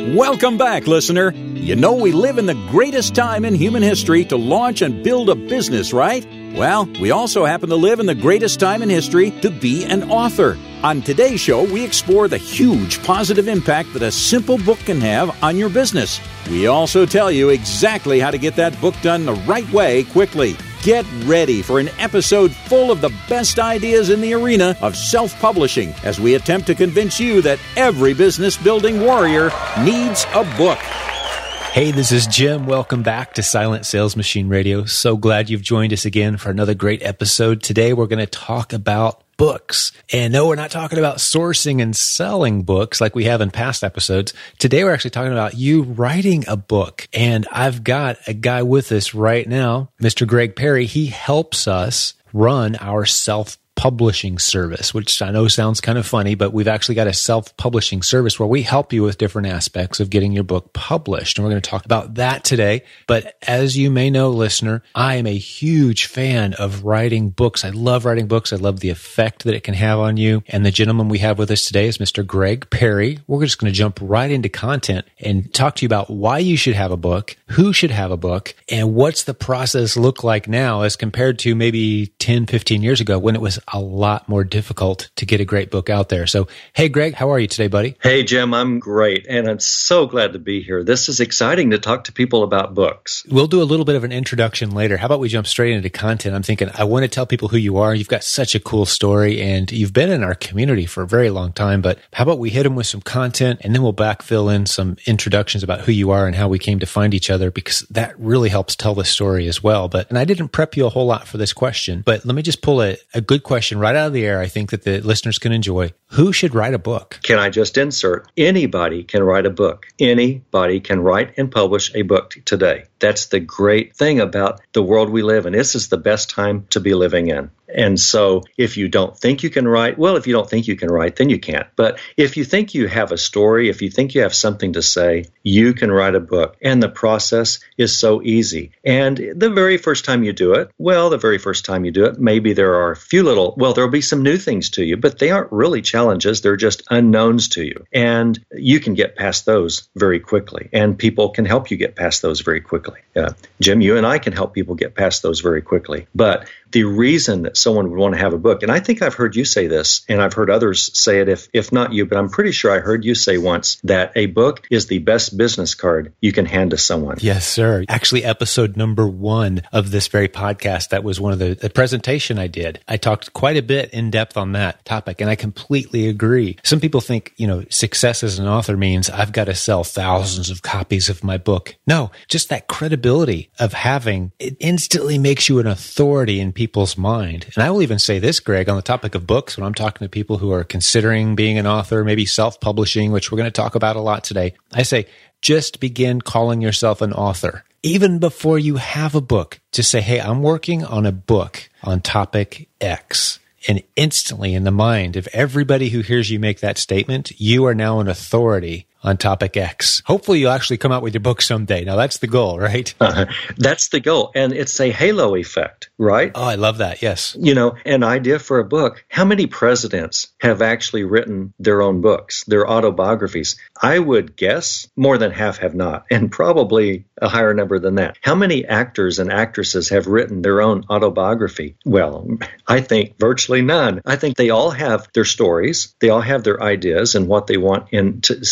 Welcome back, listener. You know, we live in the greatest time in human history to launch and build a business, right? Well, we also happen to live in the greatest time in history to be an author. On today's show, we explore the huge positive impact that a simple book can have on your business. We also tell you exactly how to get that book done the right way quickly. Get ready for an episode full of the best ideas in the arena of self publishing as we attempt to convince you that every business building warrior needs a book. Hey, this is Jim. Welcome back to Silent Sales Machine Radio. So glad you've joined us again for another great episode. Today we're going to talk about books. And no, we're not talking about sourcing and selling books like we have in past episodes. Today, we're actually talking about you writing a book. And I've got a guy with us right now, Mr. Greg Perry. He helps us run our self publishing service, which I know sounds kind of funny, but we've actually got a self publishing service where we help you with different aspects of getting your book published. And we're going to talk about that today. But as you may know, listener, I am a huge fan of writing books. I love writing books. I love the effect that it can have on you. And the gentleman we have with us today is Mr. Greg Perry. We're just going to jump right into content and talk to you about why you should have a book, who should have a book, and what's the process look like now as compared to maybe 10, 15 years ago when it was a lot more difficult to get a great book out there. So, hey, Greg, how are you today, buddy? Hey, Jim, I'm great. And I'm so glad to be here. This is exciting to talk to people about books. We'll do a little bit of an introduction later. How about we jump straight into content? I'm thinking, I want to tell people who you are. You've got such a cool story and you've been in our community for a very long time. But how about we hit them with some content and then we'll backfill in some introductions about who you are and how we came to find each other because that really helps tell the story as well. But, and I didn't prep you a whole lot for this question, but let me just pull a, a good question question right out of the air I think that the listeners can enjoy. Who should write a book? Can I just insert? Anybody can write a book. Anybody can write and publish a book today. That's the great thing about the world we live in. This is the best time to be living in. And so if you don't think you can write, well, if you don't think you can write, then you can't. But if you think you have a story, if you think you have something to say, you can write a book. And the process is so easy. And the very first time you do it, well, the very first time you do it, maybe there are a few little, well, there'll be some new things to you, but they aren't really challenges. They're just unknowns to you. And you can get past those very quickly. And people can help you get past those very quickly. Uh, Jim, you and I can help people get past those very quickly. But the reason that someone would want to have a book, and I think I've heard you say this, and I've heard others say it, if, if not you, but I'm pretty sure I heard you say once that a book is the best business card you can hand to someone. Yes, sir. Actually, episode number one of this very podcast, that was one of the, the presentation I did. I talked quite a bit in depth on that topic, and I completely agree. Some people think, you know, success as an author means I've got to sell thousands of copies of my book. No, just that credibility of having it instantly makes you an authority in people's mind. And I will even say this, Greg, on the topic of books, when I'm talking to people who are considering being an author, maybe self publishing, which we're going to talk about a lot today, I say, just begin calling yourself an author. Even before you have a book, just say, Hey, I'm working on a book on topic X. And instantly in the mind of everybody who hears you make that statement, you are now an authority on topic X. Hopefully, you'll actually come out with your book someday. Now, that's the goal, right? Uh, that's the goal. And it's a halo effect, right? Oh, I love that. Yes. You know, an idea for a book. How many presidents have actually written their own books, their autobiographies? I would guess more than half have not, and probably a higher number than that. How many actors and actresses have written their own autobiography? Well, I think virtually none. I think they all have their stories, they all have their ideas and what they want in to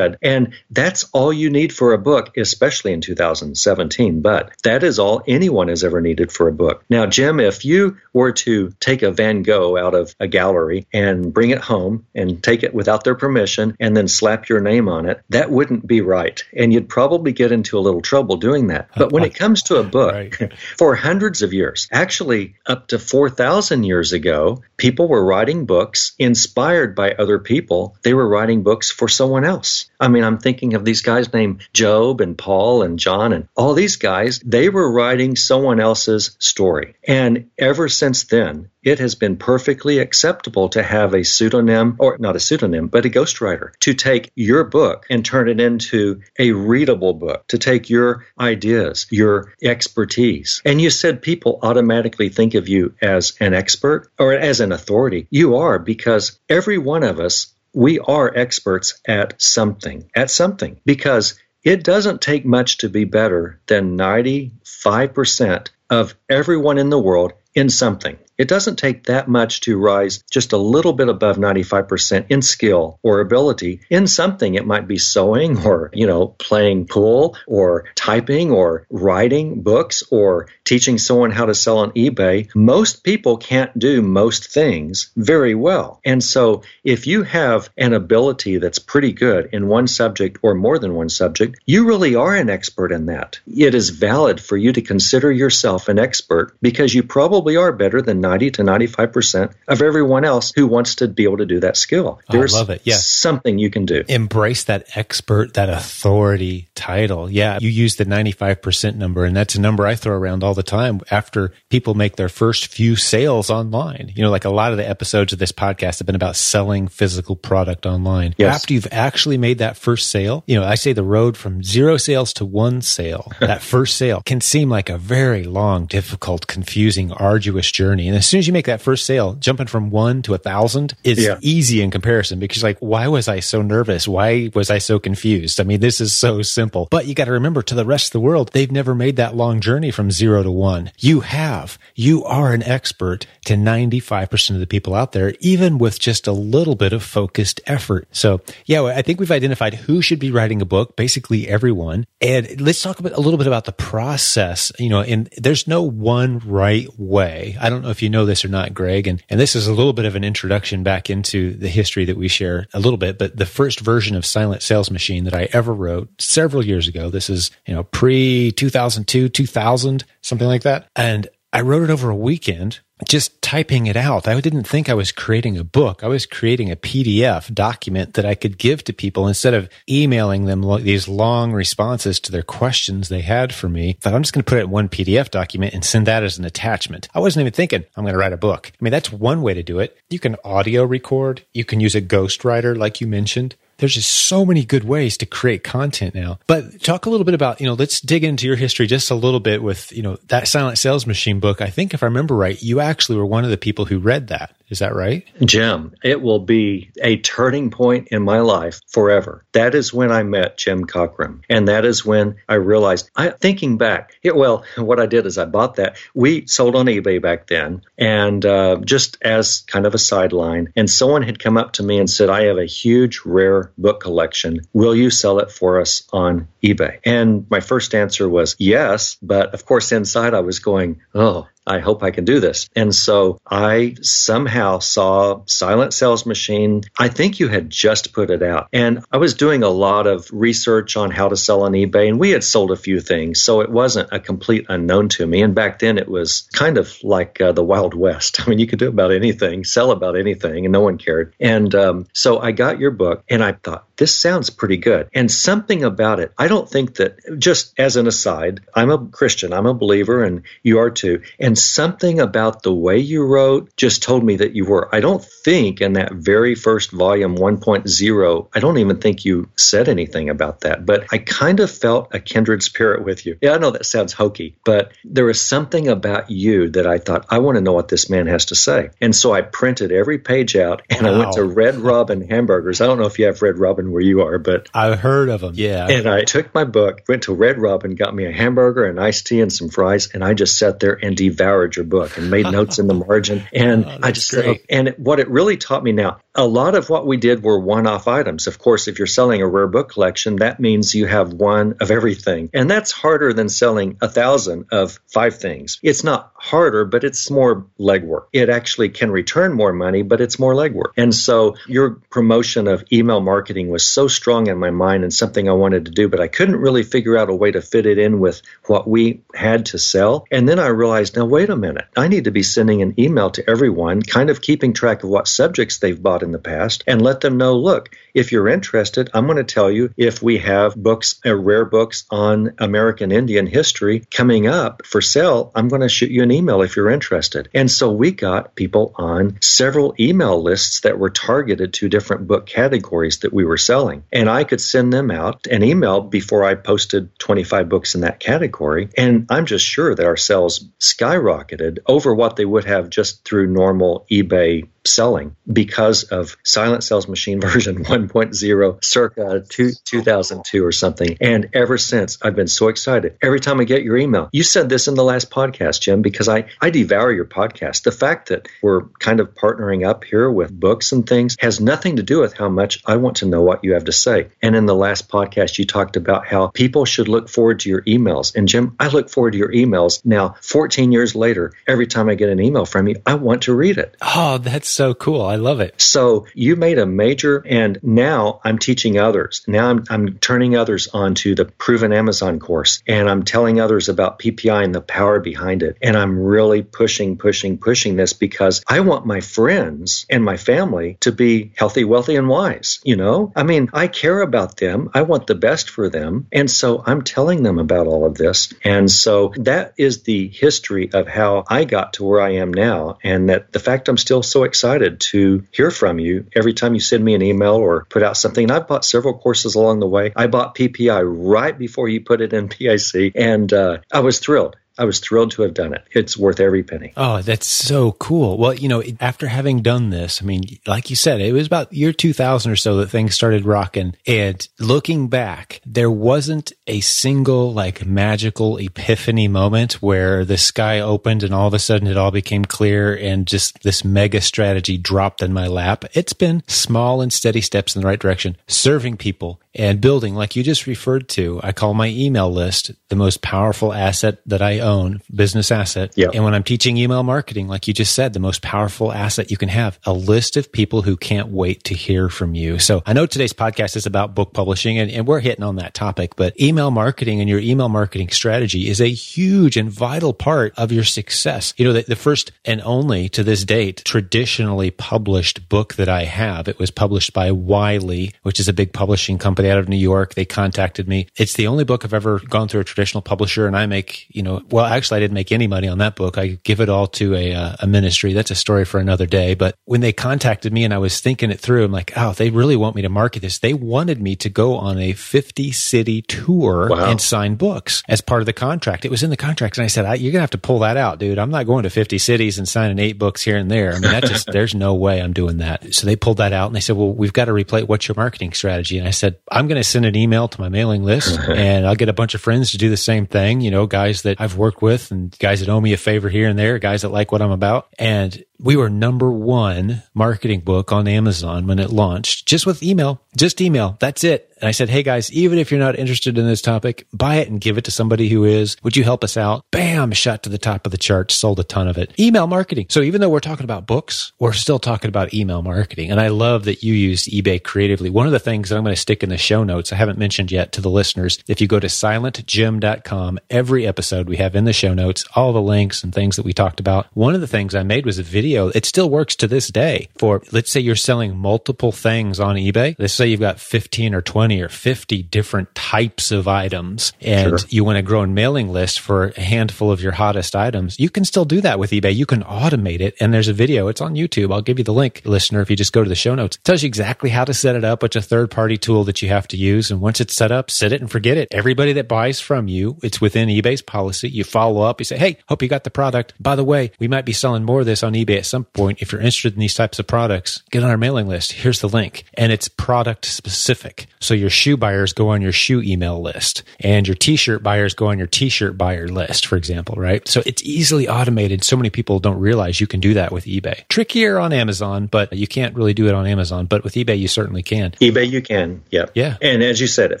and that's all you need for a book, especially in 2017. But that is all anyone has ever needed for a book. Now, Jim, if you were to take a Van Gogh out of a gallery and bring it home and take it without their permission and then slap your name on it, that wouldn't be right. And you'd probably get into a little trouble doing that. But when it comes to a book, right. for hundreds of years, actually up to 4,000 years ago, people were writing books inspired by other people. They were writing books for someone else. I mean, I'm thinking of these guys named Job and Paul and John and all these guys. They were writing someone else's story. And ever since then, it has been perfectly acceptable to have a pseudonym, or not a pseudonym, but a ghostwriter, to take your book and turn it into a readable book, to take your ideas, your expertise. And you said people automatically think of you as an expert or as an authority. You are because every one of us we are experts at something, at something, because it doesn't take much to be better than 95% of everyone in the world in something. It doesn't take that much to rise just a little bit above 95% in skill or ability in something. It might be sewing or, you know, playing pool or typing or writing books or teaching someone how to sell on eBay. Most people can't do most things very well. And so if you have an ability that's pretty good in one subject or more than one subject, you really are an expert in that. It is valid for you to consider yourself an expert because you probably are better than 90 to 95% of everyone else who wants to be able to do that skill. There's I love it. Yeah. something you can do. Embrace that expert, that authority title. Yeah. You use the 95% number, and that's a number I throw around all the time after people make their first few sales online. You know, like a lot of the episodes of this podcast have been about selling physical product online. Yes. After you've actually made that first sale, you know, I say the road from zero sales to one sale, that first sale can seem like a very long, difficult, confusing, arduous journey. And as soon as you make that first sale, jumping from one to a thousand is yeah. easy in comparison because like, why was I so nervous? Why was I so confused? I mean, this is so simple, but you got to remember to the rest of the world, they've never made that long journey from zero to one. You have, you are an expert to 95% of the people out there, even with just a little bit of focused effort. So yeah, I think we've identified who should be writing a book, basically everyone. And let's talk about a little bit about the process, you know, and there's no one right way. I don't know if you know this or not, Greg. And, and this is a little bit of an introduction back into the history that we share a little bit. But the first version of Silent Sales Machine that I ever wrote several years ago, this is, you know, pre 2002, 2000, something like that. And I wrote it over a weekend just typing it out. I didn't think I was creating a book. I was creating a PDF document that I could give to people instead of emailing them these long responses to their questions they had for me. That I'm just going to put it in one PDF document and send that as an attachment. I wasn't even thinking I'm going to write a book. I mean, that's one way to do it. You can audio record. You can use a ghostwriter, like you mentioned there's just so many good ways to create content now. But talk a little bit about, you know, let's dig into your history just a little bit with, you know, that Silent Sales Machine book. I think if I remember right, you actually were one of the people who read that. Is that right? Jim, it will be a turning point in my life forever. That is when I met Jim Cockrum. And that is when I realized, I, thinking back, it, well, what I did is I bought that. We sold on eBay back then. And uh, just as kind of a sideline, and someone had come up to me and said, I have a huge, rare book collection. Will you sell it for us on eBay? And my first answer was yes. But of course, inside I was going, oh, I hope I can do this. And so I somehow saw Silent Sales Machine. I think you had just put it out. And I was doing a lot of research on how to sell on eBay, and we had sold a few things. So it wasn't a complete unknown to me. And back then it was kind of like uh, the Wild West. I mean, you could do about anything, sell about anything, and no one cared. And um, so I got your book, and I thought, this sounds pretty good. And something about it, I don't think that, just as an aside, I'm a Christian, I'm a believer, and you are too. And something about the way you wrote just told me that you were. I don't think in that very first volume 1.0, I don't even think you said anything about that, but I kind of felt a kindred spirit with you. Yeah, I know that sounds hokey, but there was something about you that I thought, I want to know what this man has to say. And so I printed every page out and wow. I went to Red Robin Hamburgers. I don't know if you have Red Robin where you are, but I've heard of them. Yeah. And I took my book, went to Red Robin, got me a hamburger, an iced tea, and some fries, and I just sat there and devoured your book and made notes in the margin. And oh, I just said, oh, and what it really taught me now, a lot of what we did were one-off items. Of course, if you're selling a rare book collection, that means you have one of everything, and that's harder than selling a thousand of five things. It's not harder, but it's more legwork. It actually can return more money, but it's more legwork. And so your promotion of email marketing was so strong in my mind and something I wanted to do, but I couldn't really figure out a way to fit it in with what we had to sell. And then I realized, now wait a minute, I need to be sending an email to everyone, kind of keeping track of what subjects they've bought in the past, and let them know, look, if you're interested, I'm going to tell you if we have books, uh, rare books on American Indian history coming up for sale. I'm going to shoot you an email if you're interested. And so we got people on several email lists that were targeted to different book categories that we were selling. And I could send them out an email before I posted 25 books in that category. And I'm just sure that our sales skyrocketed over what they would have just through normal eBay selling because of Silent Sales Machine version 1.0 circa two, 2002 or something. And ever since, I've been so excited. Every time I get your email, you said this in the last podcast, Jim, because I, I devour your podcast. The fact that we're kind of partnering up here with books and things has nothing to do with how much I want to know what you have to say. And in the last podcast, you talked about how people should look forward to your emails. And Jim, I look forward to your emails now, 14 years later. Every time I get an email from you, I want to read it. Oh, that's so cool. I love it. So you made a major, and now I'm teaching others. Now I'm, I'm turning others onto the Proven Amazon course, and I'm telling others about PPI and the power behind it. And I'm really pushing, pushing, pushing this because I want my friends and my family to be healthy, wealthy, and wise. You know, I mean, I care about them. I want the best for them. And so I'm telling them about all of this. And so that is the history of how I got to where I am now. And that the fact I'm still so excited to hear from you every time you send me an email or put out something. And I've bought several courses along the way. I bought PPI right before you put it in PIC, and uh, I was thrilled. I was thrilled to have done it. It's worth every penny. Oh, that's so cool. Well, you know, after having done this, I mean, like you said, it was about year 2000 or so that things started rocking. And looking back, there wasn't a single like magical epiphany moment where the sky opened and all of a sudden it all became clear and just this mega strategy dropped in my lap. It's been small and steady steps in the right direction, serving people and building, like you just referred to. I call my email list the most powerful asset that I own, business asset. Yep. And when I'm teaching email marketing, like you just said, the most powerful asset you can have, a list of people who can't wait to hear from you. So I know today's podcast is about book publishing and, and we're hitting on that topic, but email marketing and your email marketing strategy is a huge and vital part of your success. You know, the, the first and only to this date traditionally published book that I have, it was published by Wiley, which is a big publishing company out of New York. They contacted me. It's the only book I've ever gone through a traditional publisher and I make, you know, well, actually, I didn't make any money on that book. I give it all to a, uh, a ministry. That's a story for another day. But when they contacted me and I was thinking it through, I'm like, oh, they really want me to market this. They wanted me to go on a 50 city tour Wow. and sign books as part of the contract. It was in the contract. And I said, I, you're going to have to pull that out, dude. I'm not going to 50 cities and signing eight books here and there. I mean, that just, there's no way I'm doing that. So they pulled that out and they said, well, we've got to replay what's your marketing strategy? And I said, I'm going to send an email to my mailing list and I'll get a bunch of friends to do the same thing. You know, guys that I've worked with and guys that owe me a favor here and there, guys that like what I'm about. And we were number one marketing book on Amazon when it launched, just with email, just email. That's it. And I said, Hey guys, even if you're not interested in this topic, buy it and give it to somebody who is. Would you help us out? Bam, shot to the top of the charts, sold a ton of it. Email marketing. So even though we're talking about books, we're still talking about email marketing. And I love that you used eBay creatively. One of the things that I'm going to stick in the show notes, I haven't mentioned yet to the listeners. If you go to silentjim.com, every episode we have in the show notes, all the links and things that we talked about. One of the things I made was a video. It still works to this day for, let's say you're selling multiple things on eBay. Let's say you've got 15 or 20 or 50 different types of items and Sure. you want to grow a mailing list for a handful of your hottest items. You can still do that with eBay. You can automate it. And there's a video. It's on YouTube. I'll give you the link, listener, if you just go to the show notes. It tells you exactly how to set it up. It's a third party tool that you have to use. And once it's set up, set it and forget it. Everybody that buys from you, it's within eBay's policy. You follow up. You say, Hey, hope you got the product. By the way, we might be selling more of this on eBay at some point. If you're interested in these types of products, get on our mailing list. Here's the link. And it's product specific. So your shoe buyers go on your shoe email list and your t-shirt buyers go on your t-shirt buyer list, for example, right? So it's easily automated. So many people don't realize you can do that with eBay. Trickier on Amazon, but you can't really do it on Amazon. But with eBay, you certainly can. eBay, you can. Yep. Yeah. And as you said, it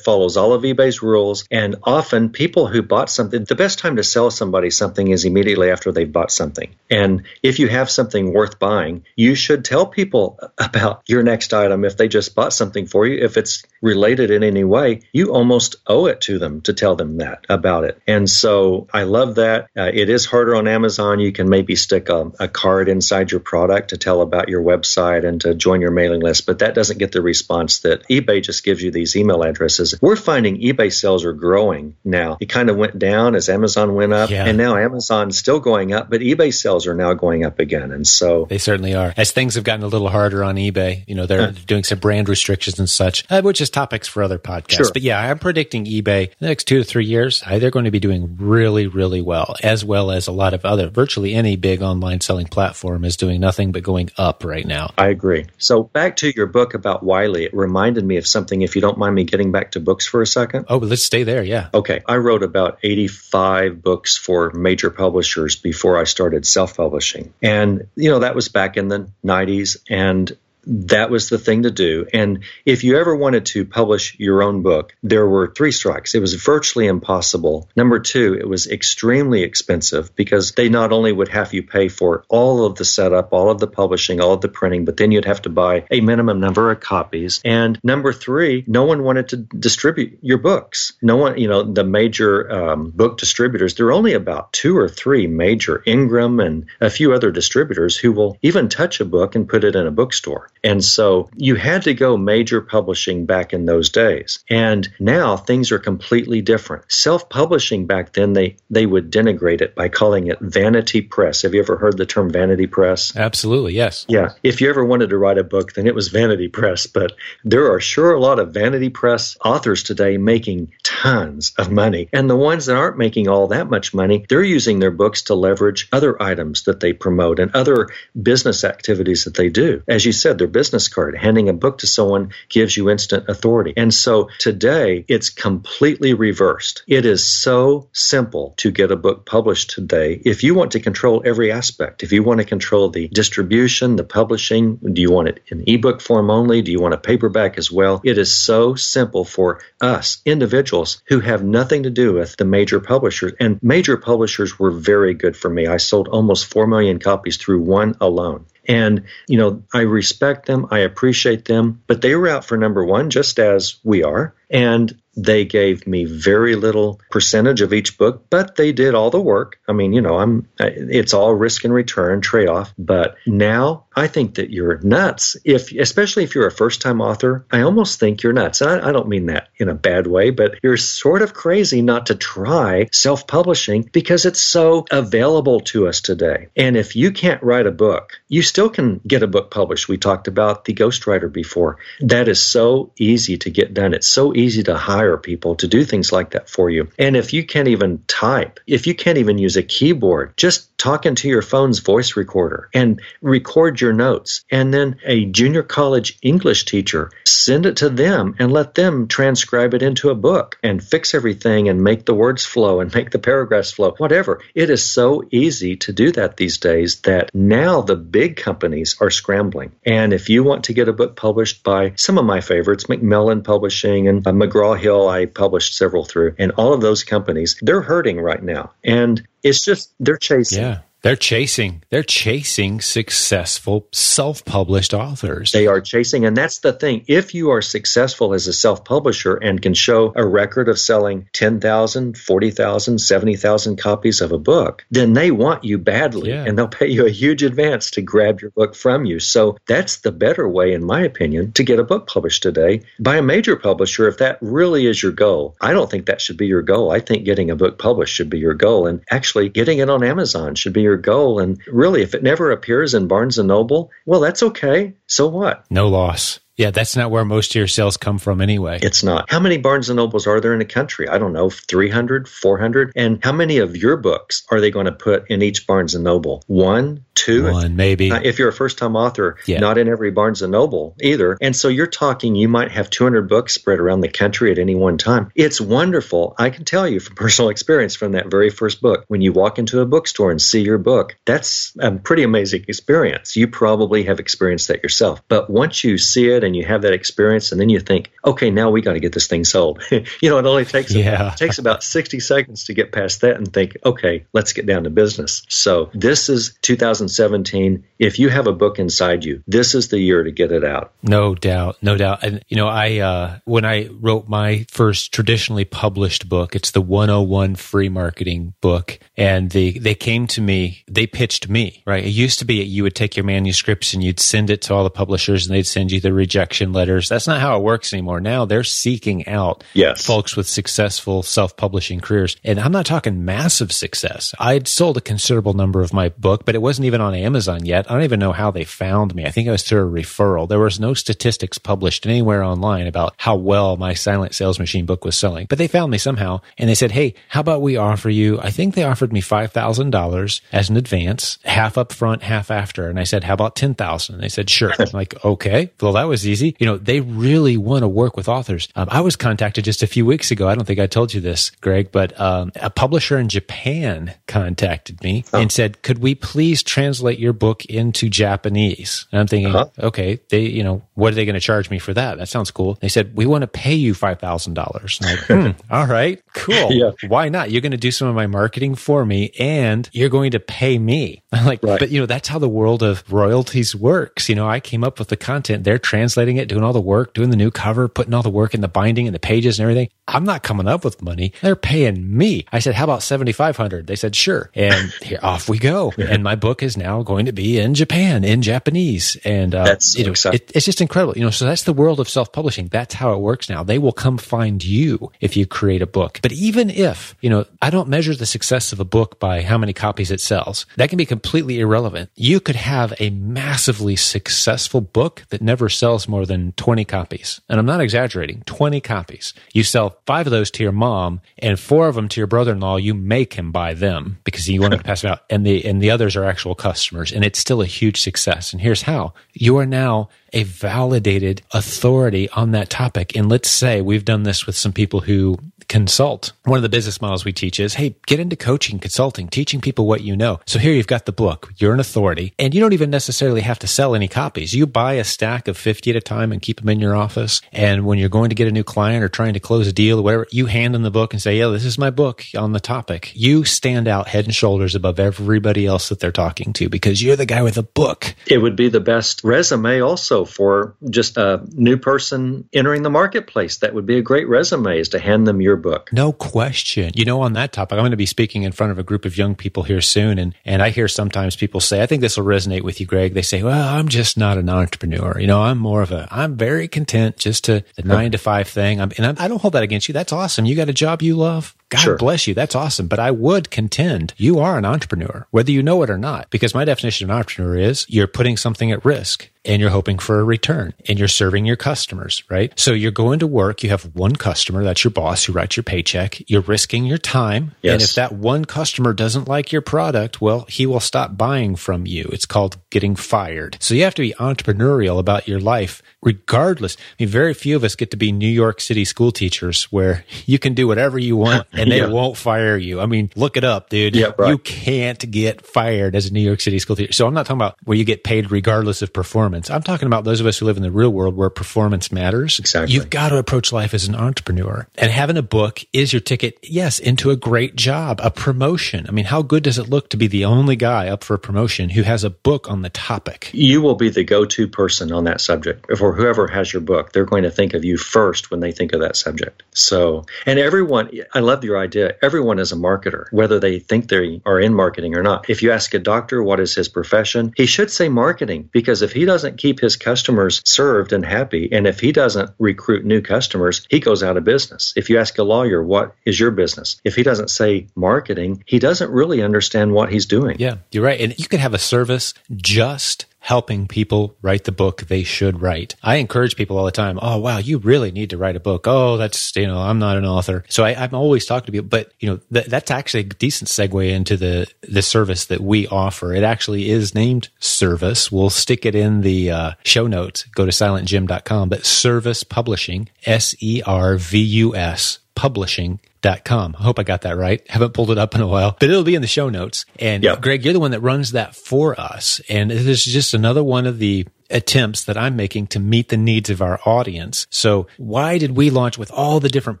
follows all of eBay's rules. And often people who bought something, the best time to sell somebody something is immediately after they've bought something. And if you have something something worth buying, you should tell people about your next item if they just bought something for you. If it's related in any way, you almost owe it to them to tell them that about it. And so I love that. Uh, it is harder on Amazon. You can maybe stick a, a card inside your product to tell about your website and to join your mailing list, but that doesn't get the response that eBay just gives you these email addresses. We're finding eBay sales are growing now. It kind of went down as Amazon went up, yeah. and now Amazon's still going up, but eBay sales are now going up again. And so they certainly are. As things have gotten a little harder on eBay, you know, they're doing some brand restrictions and such, uh, which is topics for other podcasts. Sure. But yeah, I'm predicting eBay the next two to three years, they're going to be doing really, really well, as well as a lot of other, virtually any big online selling platform is doing nothing but going up right now. I agree. So back to your book about Wiley, it reminded me of something, if you don't mind me getting back to books for a second. Oh, but let's stay there. Yeah. Okay. I wrote about 85 books for major publishers before I started self publishing. And, you know, that was back in the 90s. And that was the thing to do. And if you ever wanted to publish your own book, there were three strikes. It was virtually impossible. Number two, it was extremely expensive because they not only would have you pay for all of the setup, all of the publishing, all of the printing, but then you'd have to buy a minimum number of copies. And number three, no one wanted to distribute your books. No one, you know, the major um, book distributors, there are only about two or three major Ingram and a few other distributors who will even touch a book and put it in a bookstore. And so you had to go major publishing back in those days. And now things are completely different. Self-publishing back then, they, they would denigrate it by calling it vanity press. Have you ever heard the term vanity press? Absolutely, yes. Yeah. If you ever wanted to write a book, then it was vanity press. But there are sure a lot of vanity press authors today making tons of money. And the ones that aren't making all that much money, they're using their books to leverage other items that they promote and other business activities that they do. As you said, they're business card. Handing a book to someone gives you instant authority. And so today it's completely reversed. It is so simple to get a book published today. If you want to control every aspect, if you want to control the distribution, the publishing, do you want it in ebook form only? Do you want a paperback as well? It is so simple for us individuals who have nothing to do with the major publishers. And major publishers were very good for me. I sold almost 4 million copies through one alone. And, you know, I respect them, I appreciate them, but they were out for number one just as we are. And they gave me very little percentage of each book, but they did all the work. I mean, you know, I'm it's all risk and return trade off. But now I think that you're nuts. If especially if you're a first time author, I almost think you're nuts. I, I don't mean that in a bad way, but you're sort of crazy not to try self publishing because it's so available to us today. And if you can't write a book, you still can get a book published. We talked about the ghostwriter before. That is so easy to get done. It's so easy to hire people to do things like that for you. And if you can't even type, if you can't even use a keyboard, just talk into your phone's voice recorder and record your notes. And then a junior college English teacher, send it to them and let them transcribe it into a book and fix everything and make the words flow and make the paragraphs flow, whatever. It is so easy to do that these days that now the big companies are scrambling. And if you want to get a book published by some of my favorites, Macmillan Publishing and Uh, McGraw Hill I published several through. And all of those companies, they're hurting right now. And it's just, they're chasing. Yeah. They're chasing. They're chasing successful self-published authors. They are chasing, and that's the thing. If you are successful as a self-publisher and can show a record of selling 10,000, 40,000, 70,000 copies of a book, then they want you badly, yeah. and they'll pay you a huge advance to grab your book from you. So that's the better way, in my opinion, to get a book published today by a major publisher. If that really is your goal, I don't think that should be your goal. I think getting a book published should be your goal, and actually getting it on Amazon should be your your goal. And really, if it never appears in Barnes and Noble, well, that's okay. So what? No loss. Yeah, that's not where most of your sales come from anyway. It's not. How many Barnes and Nobles are there in the country? I don't know, 300, 400? And how many of your books are they going to put in each Barnes and Noble? One, two? One, maybe. Uh, if you're a first time author, yeah. not in every Barnes and Noble either. And so you're talking, you might have 200 books spread around the country at any one time. It's wonderful. I can tell you from personal experience from that very first book. When you walk into a bookstore and see your book, that's a pretty amazing experience. You probably have experienced that yourself. But once you see it, and you have that experience and then you think, okay, now we got to get this thing sold. you know, it only takes yeah. it takes about 60 seconds to get past that and think, okay, let's get down to business. So this is 2016 2017, if you have a book inside you, this is the year to get it out. No doubt, no doubt. And you know, I uh, when I wrote my first traditionally published book, it's the 101 free marketing book, and they they came to me, they pitched me, right? It used to be you would take your manuscripts and you'd send it to all the publishers, and they'd send you the rejection letters. That's not how it works anymore. Now they're seeking out yes. folks with successful self-publishing careers, and I'm not talking massive success. I'd sold a considerable number of my book, but it wasn't even on Amazon yet. I don't even know how they found me. I think it was through a referral. There was no statistics published anywhere online about how well my silent sales machine book was selling, but they found me somehow and they said, Hey, how about we offer you, I think they offered me $5,000 as an advance, half up front, half after. And I said, how about 10,000? They said, sure. I'm like, okay. Well, that was easy. You know, they really want to work with authors. Um, I was contacted just a few weeks ago. I don't think I told you this, Greg, but um, a publisher in Japan contacted me oh. and said, could we please translate your book into Japanese? And I'm thinking, uh-huh. okay, they, you know, what are they going to charge me for that? That sounds cool. They said, we want to pay you $5,000. Like, hmm, all right, cool. Yeah. Why not? You're going to do some of my marketing for me and you're going to pay me. I'm like, right. but you know, that's how the world of royalties works. You know, I came up with the content. They're translating it, doing all the work, doing the new cover, putting all the work in the binding and the pages and everything. I'm not coming up with money. They're paying me. I said, how about 7,500? They said, sure. And here off we go. And my book is now going to be in Japan, in Japanese. And, uh, that's you know, it, it's just incredible. You know, so that's the world of self publishing. That's how it works now. They will come find you if you create a book. But even if, you know, I don't measure the success of a book by how many copies it sells. That can be completely irrelevant. You could have a massively successful book that never sells more than 20 copies. And I'm not exaggerating, 20 copies. You sell five of those to your mom and four of them to your brother-in-law. You make him buy them because you want to pass it out. And the, and the others are actual customers. And it's still a huge success. And here's how you are now a validated authority on that topic. And let's say we've done this with some people who consult. One of the business models we teach is, hey, get into coaching, consulting, teaching people what you know. So here you've got the book, you're an authority, and you don't even necessarily have to sell any copies. You buy a stack of 50 at a time and keep them in your office. And when you're going to get a new client or trying to close a deal or whatever, you hand them the book and say, yeah, this is my book on the topic. You stand out head and shoulders above everybody else that they're talking to because you're the guy with a book. It would be the best resume also for just a new person entering the marketplace. That would be a great resume is to hand them your book. No question. You know, on that topic, I'm going to be speaking in front of a group of young people here soon. And, and I hear sometimes people say, I think this will resonate with you, Greg. They say, well, I'm just not an entrepreneur. You know, I'm more of a, I'm very content just to the nine to five thing. I'm, and I, I don't hold that against you. That's awesome. You got a job you love. God sure. bless you. That's awesome. But I would contend you are an entrepreneur, whether you know it or not, because my definition of an entrepreneur is you're putting something at risk and you're hoping for a return and you're serving your customers, right? So you're going to work. You have one customer. That's your boss who writes your paycheck. You're risking your time. Yes. And if that one customer doesn't like your product, well, he will stop buying from you. It's called getting fired. So you have to be entrepreneurial about your life regardless. I mean, very few of us get to be New York City school teachers where you can do whatever you want and they yeah. won't fire you. I mean, look it up, dude. Yeah, right. You can't get fired as a New York City school teacher. So I'm not talking about where you get paid regardless of performance. I'm talking about those of us who live in the real world where performance matters. Exactly. You've got to approach life as an entrepreneur and having a book is your ticket. Yes, into a great job, a promotion. I mean, how good does it look to be the only guy up for a promotion who has a book on the topic? You will be the go-to person on that subject. If whoever has your book, they're going to think of you first when they think of that subject. So, and everyone, I love your idea. Everyone is a marketer, whether they think they are in marketing or not. If you ask a doctor what is his profession, he should say marketing because if he doesn't keep his customers served and happy, and if he doesn't recruit new customers, he goes out of business. If you ask a lawyer, what is your business? If he doesn't say marketing, he doesn't really understand what he's doing. Yeah, you're right. And you could have a service just helping people write the book they should write. I encourage people all the time. Oh, wow, you really need to write a book. Oh, that's, you know, I'm not an author. So I, am always talking to people, but you know, th- that's actually a decent segue into the, the service that we offer. It actually is named Servus. We'll stick it in the uh, show notes. Go to silentjim.com, but Servus publishing, S E R V U S publishing com. I hope I got that right. Haven't pulled it up in a while, but it'll be in the show notes. And Greg, you're the one that runs that for us. And this is just another one of the attempts that I'm making to meet the needs of our audience. So why did we launch with all the different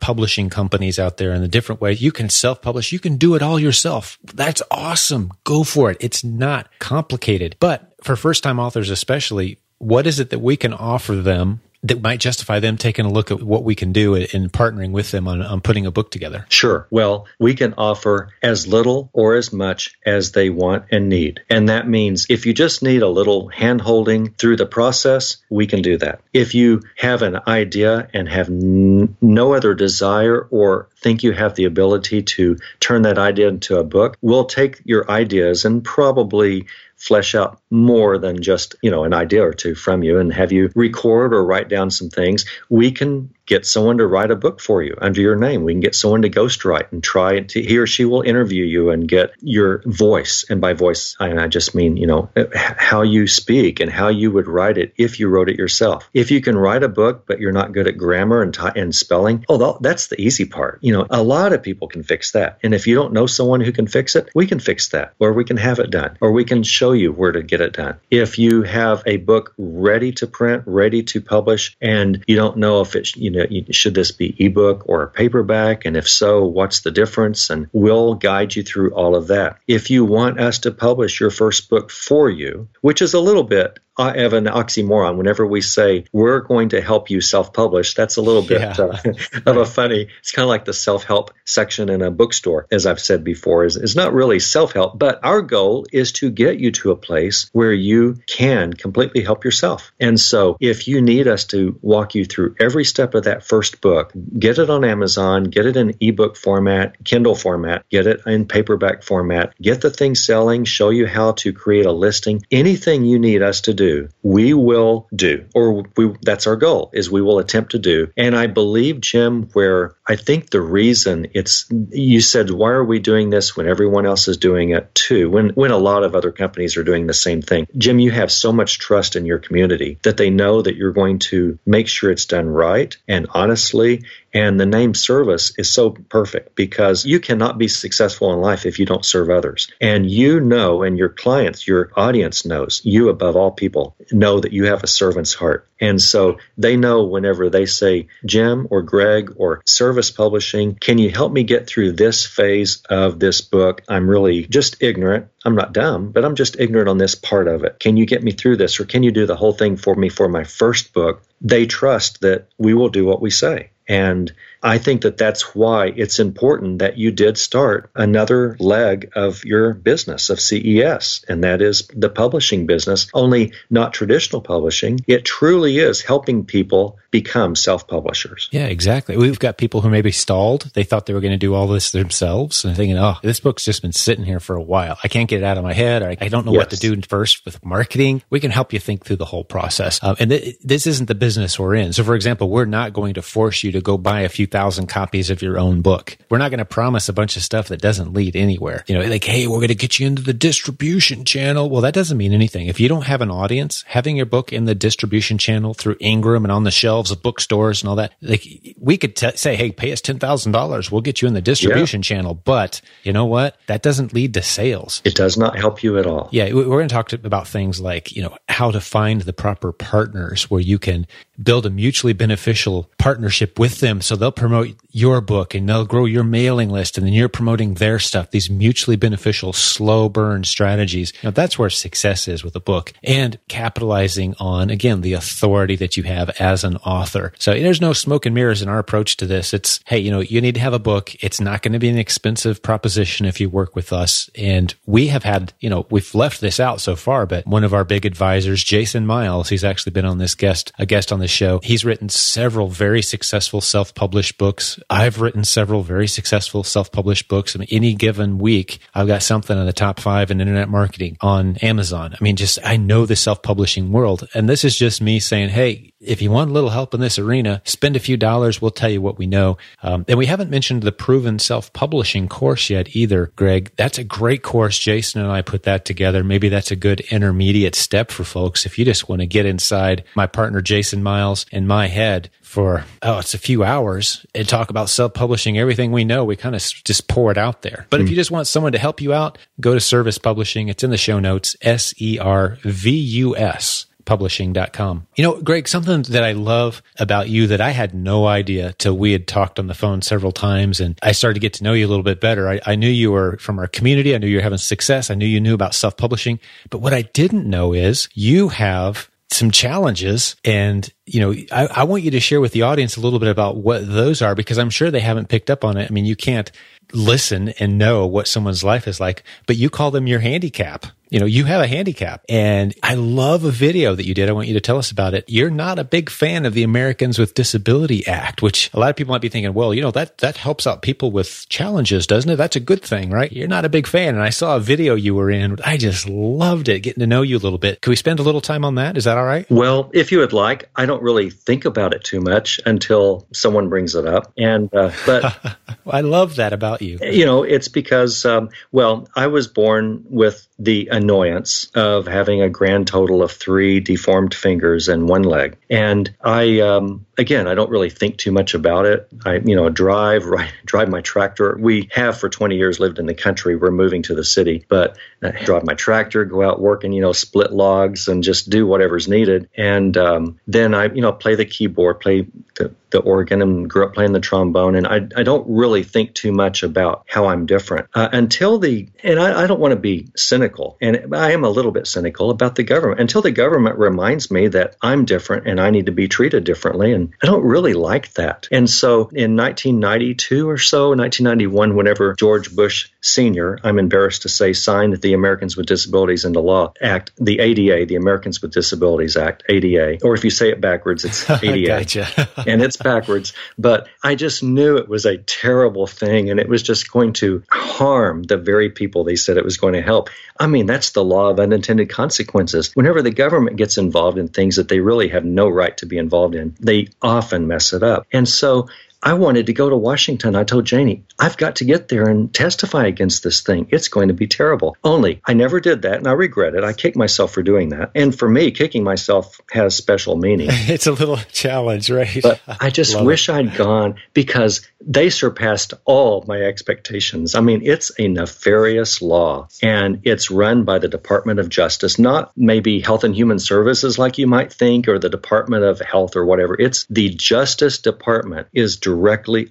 publishing companies out there and the different ways you can self publish? You can do it all yourself. That's awesome. Go for it. It's not complicated, but for first time authors, especially, what is it that we can offer them that might justify them taking a look at what we can do and partnering with them on, on putting a book together? Sure. Well, we can offer as little or as much as they want and need. And that means if you just need a little hand holding through the process, we can do that. If you have an idea and have n- no other desire or think you have the ability to turn that idea into a book, we'll take your ideas and probably flesh out more than just, you know, an idea or two from you and have you record or write down some things. We can get someone to write a book for you under your name. We can get someone to ghostwrite and try to, he or she will interview you and get your voice. And by voice, I, I just mean, you know, how you speak and how you would write it if you wrote it yourself. If you can write a book, but you're not good at grammar and, t- and spelling, oh, that's the easy part. You know, a lot of people can fix that. And if you don't know someone who can fix it, we can fix that or we can have it done or we can show you where to get it done. If you have a book ready to print, ready to publish, and you don't know if it's, you know, should this be ebook or paperback? And if so, what's the difference? And we'll guide you through all of that. If you want us to publish your first book for you, which is a little bit I have an oxymoron. Whenever we say we're going to help you self-publish, that's a little bit yeah. uh, of a funny. It's kind of like the self-help section in a bookstore, as I've said before. is is not really self-help, but our goal is to get you to a place where you can completely help yourself. And so, if you need us to walk you through every step of that first book, get it on Amazon, get it in ebook format, Kindle format, get it in paperback format, get the thing selling, show you how to create a listing, anything you need us to do do, we will do, or we, that's our goal, is we will attempt to do. And I believe, Jim, where I think the reason it's, you said, why are we doing this when everyone else is doing it too? When, when a lot of other companies are doing the same thing. Jim, you have so much trust in your community that they know that you're going to make sure it's done right and honestly and the name Servus is so perfect because you cannot be successful in life if you don't serve others. And you know, and your clients, your audience knows, you above all people know that you have a servant's heart. And so they know whenever they say, Jim or Greg or Servus publishing, can you help me get through this phase of this book? I'm really just ignorant. I'm not dumb, but I'm just ignorant on this part of it. Can you get me through this or can you do the whole thing for me for my first book? They trust that we will do what we say. And I think that that's why it's important that you did start another leg of your business of CES, and that is the publishing business, only not traditional publishing. It truly is helping people become self publishers. Yeah, exactly. We've got people who maybe stalled. They thought they were going to do all this themselves and thinking, oh, this book's just been sitting here for a while. I can't get it out of my head. I, I don't know yes. what to do first with marketing. We can help you think through the whole process. Um, and th- this isn't the business we're in. So, for example, we're not going to force you to go buy a few thousand copies of your own book. We're not going to promise a bunch of stuff that doesn't lead anywhere. You know, like, hey, we're going to get you into the distribution channel. Well, that doesn't mean anything. If you don't have an audience, having your book in the distribution channel through Ingram and on the shelves of bookstores and all that. Like we could t- say, hey, pay us ten thousand dollars, we'll get you in the distribution yeah. channel. But you know what? That doesn't lead to sales. It does not help you at all. Yeah, we're going to talk about things like you know how to find the proper partners where you can build a mutually beneficial partnership with them, so they'll promote your book and they'll grow your mailing list, and then you're promoting their stuff. These mutually beneficial, slow burn strategies. Know, that's where success is with a book, and capitalizing on again the authority that you have as an author author. So there's no smoke and mirrors in our approach to this. It's, hey, you know, you need to have a book. It's not going to be an expensive proposition if you work with us. And we have had, you know, we've left this out so far, but one of our big advisors, Jason Miles, he's actually been on this guest, a guest on the show. He's written several very successful self-published books. I've written several very successful self-published books. I mean, any given week, I've got something in the top five in internet marketing on Amazon. I mean, just, I know the self-publishing world. And this is just me saying, hey, if you want a little help in this arena, spend a few dollars. We'll tell you what we know. Um, and we haven't mentioned the proven self publishing course yet either, Greg. That's a great course. Jason and I put that together. Maybe that's a good intermediate step for folks. If you just want to get inside my partner, Jason Miles, and my head for, oh, it's a few hours and talk about self publishing everything we know, we kind of just pour it out there. But mm. if hmm. you just want someone to help you out, go to Servus Publishing. It's in the show notes, S E R V U S publishing.com. You know, Greg, something that I love about you that I had no idea till we had talked on the phone several times and I started to get to know you a little bit better. I, I knew you were from our community. I knew you were having success. I knew you knew about self publishing. But what I didn't know is you have some challenges and you know I, I, want you to share with the audience a little bit about what those are because i'm sure they haven't picked up on it i mean you can't listen and know what someone's life is like but you call them your handicap you know, you have a handicap. And I love a video that you did. I want you to tell us about it. You're not a big fan of the Americans with Disability Act, which a lot of people might be thinking, well, you know, that, that helps out people with challenges, doesn't it? That's a good thing, right? You're not a big fan. And I saw a video you were in. I just loved it, getting to know you a little bit. Can we spend a little time on that? Is that all right? Well, if you would like, I don't really think about it too much until someone brings it up. And, uh, but I love that about you. You know, it's because, um, well, I was born with the annoyance of having a grand total of three deformed fingers and one leg. And I, um, again, I don't really think too much about it. I, you know, drive, right, drive my tractor. We have for 20 years lived in the country. We're moving to the city, but Drive my tractor, go out work and, you know, split logs and just do whatever's needed. And um, then I, you know, play the keyboard, play the, the organ and grew up playing the trombone. And I, I don't really think too much about how I'm different uh, until the, and I, I don't want to be cynical, and I am a little bit cynical about the government until the government reminds me that I'm different and I need to be treated differently. And I don't really like that. And so in 1992 or so, 1991, whenever George Bush Sr., I'm embarrassed to say, signed the Americans with Disabilities into Law Act, the ADA, the Americans with Disabilities Act, ADA, or if you say it backwards, it's ADA. and it's backwards. But I just knew it was a terrible thing and it was just going to harm the very people they said it was going to help. I mean, that's the law of unintended consequences. Whenever the government gets involved in things that they really have no right to be involved in, they often mess it up. And so I wanted to go to Washington. I told Janie, I've got to get there and testify against this thing. It's going to be terrible. Only I never did that and I regret it. I kicked myself for doing that. And for me, kicking myself has special meaning. it's a little challenge, right? But I just wish it. I'd gone because they surpassed all my expectations. I mean, it's a nefarious law and it's run by the Department of Justice, not maybe Health and Human Services like you might think or the Department of Health or whatever. It's the Justice Department is directly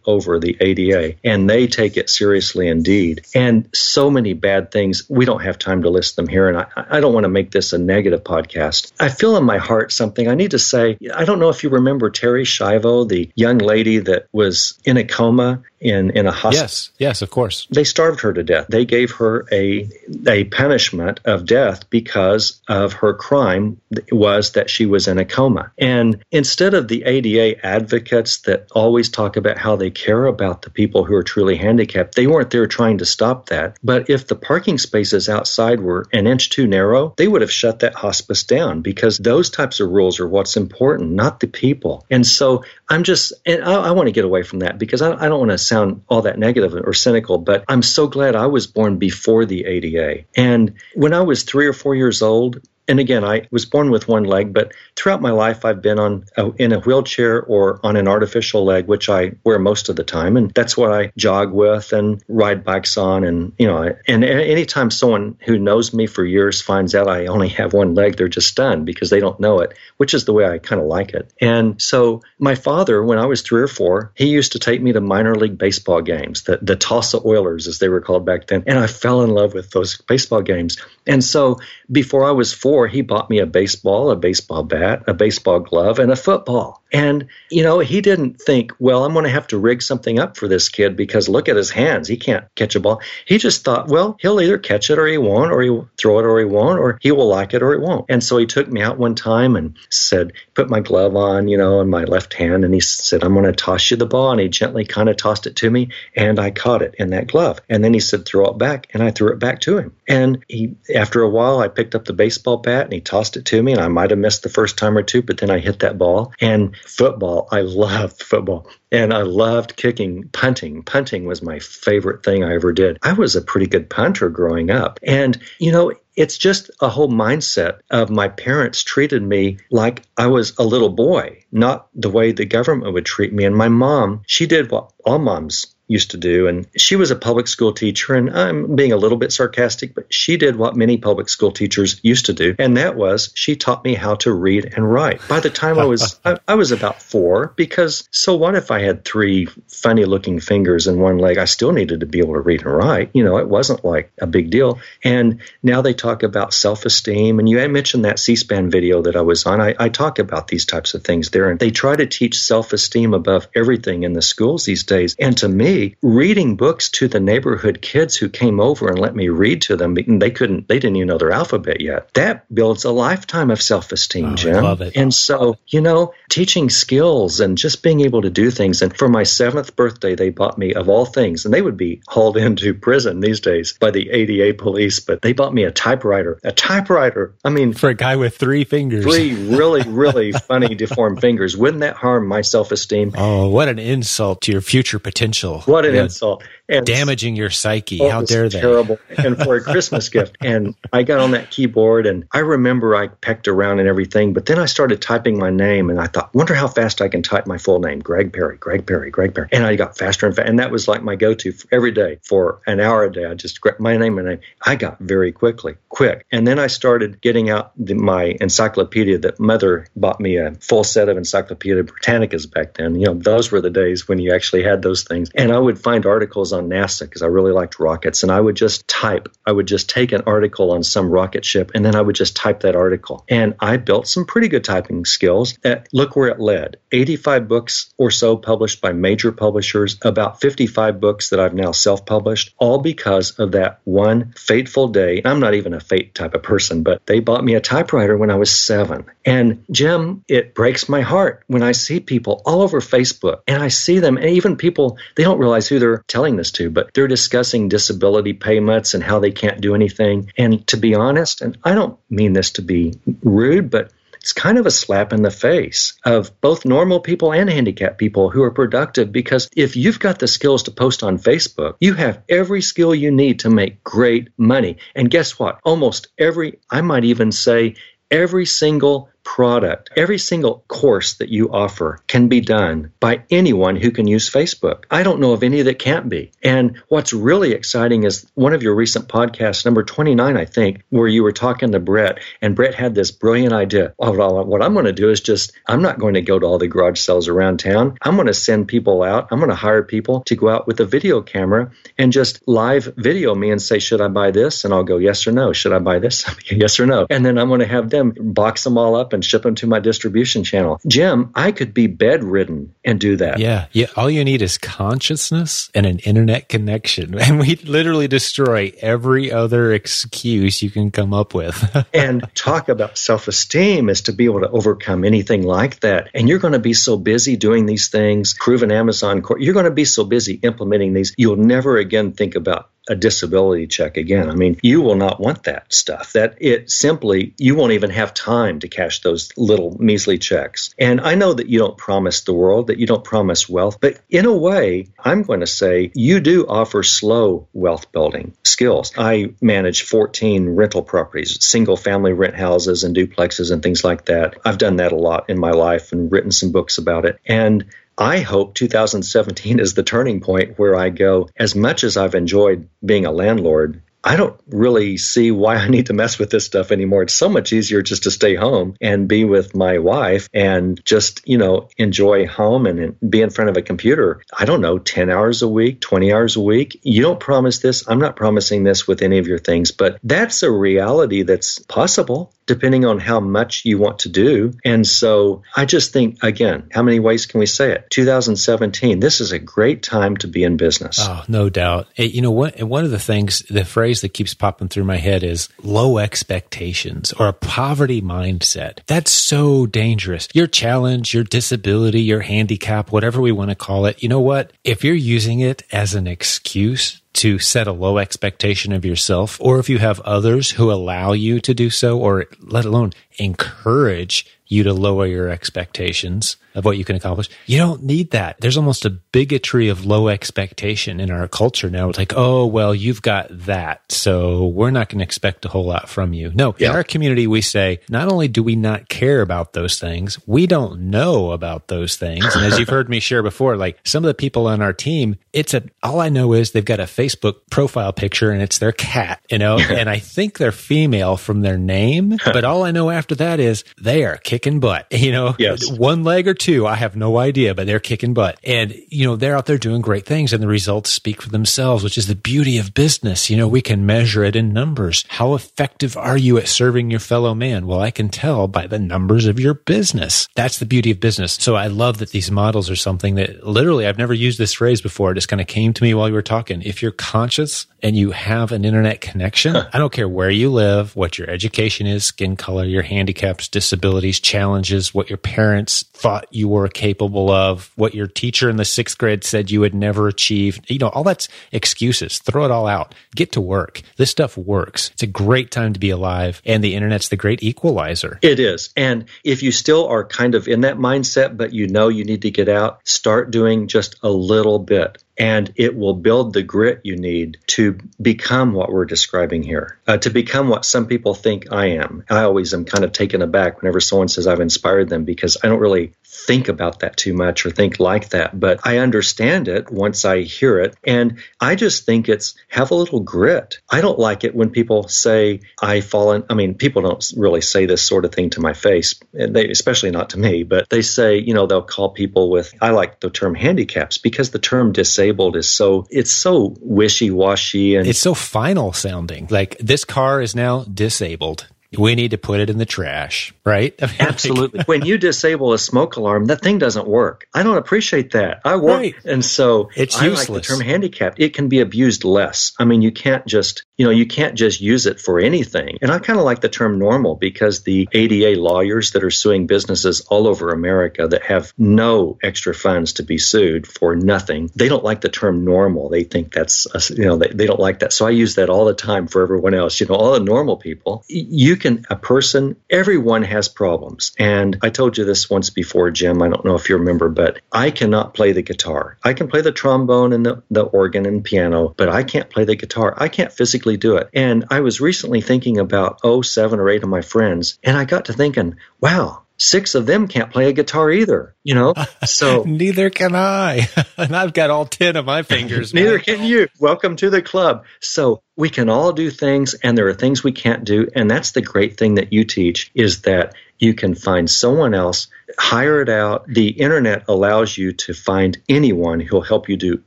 over the ADA, and they take it seriously indeed. And so many bad things, we don't have time to list them here, and I, I don't want to make this a negative podcast. I feel in my heart something I need to say. I don't know if you remember Terri Schiavo, the young lady that was in a coma in, in a hospital. Yes, yes, of course. They starved her to death. They gave her a, a punishment of death because of her crime was that she was in a coma. And instead of the ADA advocates that always talk about how they care about the people who are truly handicapped, they weren't there trying to stop that. But if the parking spaces outside were an inch too narrow, they would have shut that hospice down because those types of rules are what's important, not the people. And so I'm just, and I, I want to get away from that because I, I don't want to sound all that negative or cynical, but I'm so glad I was born before the ADA. And when I was three or four years old, and again, I was born with one leg, but throughout my life, I've been on a, in a wheelchair or on an artificial leg, which I wear most of the time, and that's what I jog with and ride bikes on. And you know, and anytime someone who knows me for years finds out I only have one leg, they're just stunned because they don't know it, which is the way I kind of like it. And so, my father, when I was three or four, he used to take me to minor league baseball games, the the Tulsa Oilers, as they were called back then, and I fell in love with those baseball games. And so, before I was four he bought me a baseball, a baseball bat, a baseball glove, and a football. And, you know, he didn't think, well, I'm going to have to rig something up for this kid because look at his hands. He can't catch a ball. He just thought, well, he'll either catch it or he won't, or he'll throw it or he won't, or he will like it or he won't. And so he took me out one time and said, put my glove on, you know, in my left hand. And he said, I'm going to toss you the ball. And he gently kind of tossed it to me. And I caught it in that glove. And then he said, throw it back. And I threw it back to him. And he, after a while, I picked up the baseball bat and he tossed it to me. And I might have missed the first time or two, but then I hit that ball. And football. I loved football and I loved kicking, punting. Punting was my favorite thing I ever did. I was a pretty good punter growing up. And, you know, it's just a whole mindset of my parents treated me like I was a little boy, not the way the government would treat me. And my mom, she did what all moms used to do. And she was a public school teacher, and I'm being a little bit sarcastic, but she did what many public school teachers used to do, and that was she taught me how to read and write. By the time I was I, I, was about four, because so what if I had three funny looking fingers and one leg? I still needed to be able to read and write. You know, it wasn't like a big deal. And now they talk about self esteem, and you mentioned that C-SPAN video that I was on. I, I talk about these types of things there, and they try to teach self esteem above everything in the schools these days. And to me, reading books to the neighborhood kids who came over and let me read to them. They couldn't, they didn't even know their alphabet yet. That builds a lifetime of self esteem, oh, Jim. love it. And so, you know, teaching skills and just being able to do things. And for my seventh birthday, they bought me, of all things, and they would be hauled into prison these days by the ADA police, but they bought me a typewriter. A typewriter. I mean, for a guy with three fingers, three really, really funny deformed fingers. Wouldn't that harm my self esteem? Oh, what an insult to your future potential. What an yeah. insult. And damaging your psyche. Oh, How dare they? Terrible. and for a Christmas gift. And I got on that keyboard and I remember I pecked around and everything, but then I started typing my name and I thought, wonder how fast I can type my full name. Greg Perry, Greg Perry, Greg Perry. And I got faster and faster. And that was like my go to every day for an hour a day. I just grabbed my name and name. I got very quickly, quick. And then I started getting out the, my encyclopedia that mother bought me a full set of Encyclopedia Britannicas back then. You know, those were the days when you actually had those things. And I would find articles on NASA because I really liked rockets. And I would just type, I would just take an article on some rocket ship and then I would just type that article. And I built some pretty good typing skills. That, look where it led 85 books or so published by major publishers, about 55 books that I've now self published, all because of that one fateful day. I'm not even a fate type of person, but they bought me a typewriter when I was seven. And Jim, it breaks my heart when I see people all over Facebook and I see them, and even people, they don't realize who they're telling this to, but they're discussing disability payments and how they can't do anything. And to be honest, and I don't mean this to be rude, but it's kind of a slap in the face of both normal people and handicapped people who are productive because if you've got the skills to post on Facebook, you have every skill you need to make great money. And guess what? Almost every, I might even say, every single product, every single course that you offer can be done by anyone who can use Facebook. I don't know of any that can't be. And what's really exciting is one of your recent podcasts, number 29, I think, where you were talking to Brett, and Brett had this brilliant idea. What I'm going to do is just, I'm not going to go to all the garage sales around town. I'm going to send people out. I'm going to hire people to go out with a video camera and just live video me and say, should I buy this? And I'll go, yes or no. Should I buy this? yes or no. And then I'm going to have them box them all up and ship them to my distribution channel. Jim, I could be bedridden and do that. Yeah. Yeah. All you need is consciousness and an internet connection. And we literally destroy every other excuse you can come up with. and talk about self esteem is to be able to overcome anything like that. And you're going to be so busy doing these things, proven Amazon, you're going to be so busy implementing these, you'll never again think about a disability check again. I mean, you will not want that stuff. That it simply, you won't even have time to cash those little measly checks. And I know that you don't promise the world, that you don't promise wealth, but in a way, I'm going to say you do offer slow wealth building skills. I manage 14 rental properties, single family rent houses and duplexes and things like that. I've done that a lot in my life and written some books about it. And I hope 2017 is the turning point where I go, as much as I've enjoyed being a landlord, I don't really see why I need to mess with this stuff anymore. It's so much easier just to stay home and be with my wife and just, you know, enjoy home and be in front of a computer. I don't know, 10 hours a week, 20 hours a week. You don't promise this. I'm not promising this with any of your things, but that's a reality that's possible depending on how much you want to do. And so I just think, again, how many ways can we say it? 2017, this is a great time to be in business. Oh, no doubt. You know, one, one of the things, the phrase that keeps popping through my head is low expectations or a poverty mindset. That's so dangerous. Your challenge, your disability, your handicap, whatever we want to call it, you know what? If you're using it as an excuse to set a low expectation of yourself, or if you have others who allow you to do so, or let alone encourage you to lower your expectations, of what you can accomplish. You don't need that. There's almost a bigotry of low expectation in our culture now. It's like, oh, well, you've got that. So we're not going to expect a whole lot from you. No, yeah. in our community, we say, not only do we not care about those things, we don't know about those things. And as you've heard me share before, like some of the people on our team, it's a, all I know is they've got a Facebook profile picture and it's their cat, you know, and I think they're female from their name, but all I know after that is they are kicking butt, you know, yes. one leg or two. I have no idea, but they're kicking butt and, you know, they're out there doing great things and the results speak for themselves, which is the beauty of business. You know, we can measure it in numbers. How effective are you at serving your fellow man? Well, I can tell by the numbers of your business. That's the beauty of business. So I love that these models are something that literally I've never used this phrase before. It just kind of came to me while you were talking. If you're conscious and you have an internet connection, I don't care where you live, what your education is, skin color, your handicaps, disabilities, challenges, what your parents thought you were capable of, what your teacher in the sixth grade said you would never achieve. You know, all that's excuses. Throw it all out. Get to work. This stuff works. It's a great time to be alive. And the internet's the great equalizer. It is. And if you still are kind of in that mindset, but you know you need to get out, start doing just a little bit and it will build the grit you need to become what we're describing here, uh, to become what some people think I am. I always am kind of taken aback whenever someone says I've inspired them because I don't really think about that too much or think like that, but I understand it once I hear it. And I just think it's have a little grit. I don't like it when people say I fall in. I mean, people don't really say this sort of thing to my face, they, especially not to me, but they say, you know, they'll call people with, I like the term handicaps because the term disabled is so, it's so wishy washy and it's so final sounding. Like this car is now disabled we need to put it in the trash, right? I mean, Absolutely. Like, when you disable a smoke alarm, that thing doesn't work. I don't appreciate that. I work, right. and so it's I useless. like the term handicapped. It can be abused less. I mean, you can't just you know you can't just use it for anything. And I kind of like the term normal because the ADA lawyers that are suing businesses all over America that have no extra funds to be sued for nothing, they don't like the term normal. They think that's a, you know they, they don't like that. So I use that all the time for everyone else. You know, all the normal people. You can a person everyone has problems. And i told you this once before jim i don't know if you remember but i cannot play the guitar. I can play the trombone and the, the organ and piano but i can't play the guitar. I can't physically do it. And i was recently thinking about oh seven or eight of my friends and i got to thinking wow six of them can't play a guitar either, you know? So neither can I. and I've got all 10 of my fingers. neither can you. Welcome to the club. So we can all do things and there are things we can't do. And that's the great thing that you teach is that you can find someone else, hire it out. The internet allows you to find anyone who'll help you do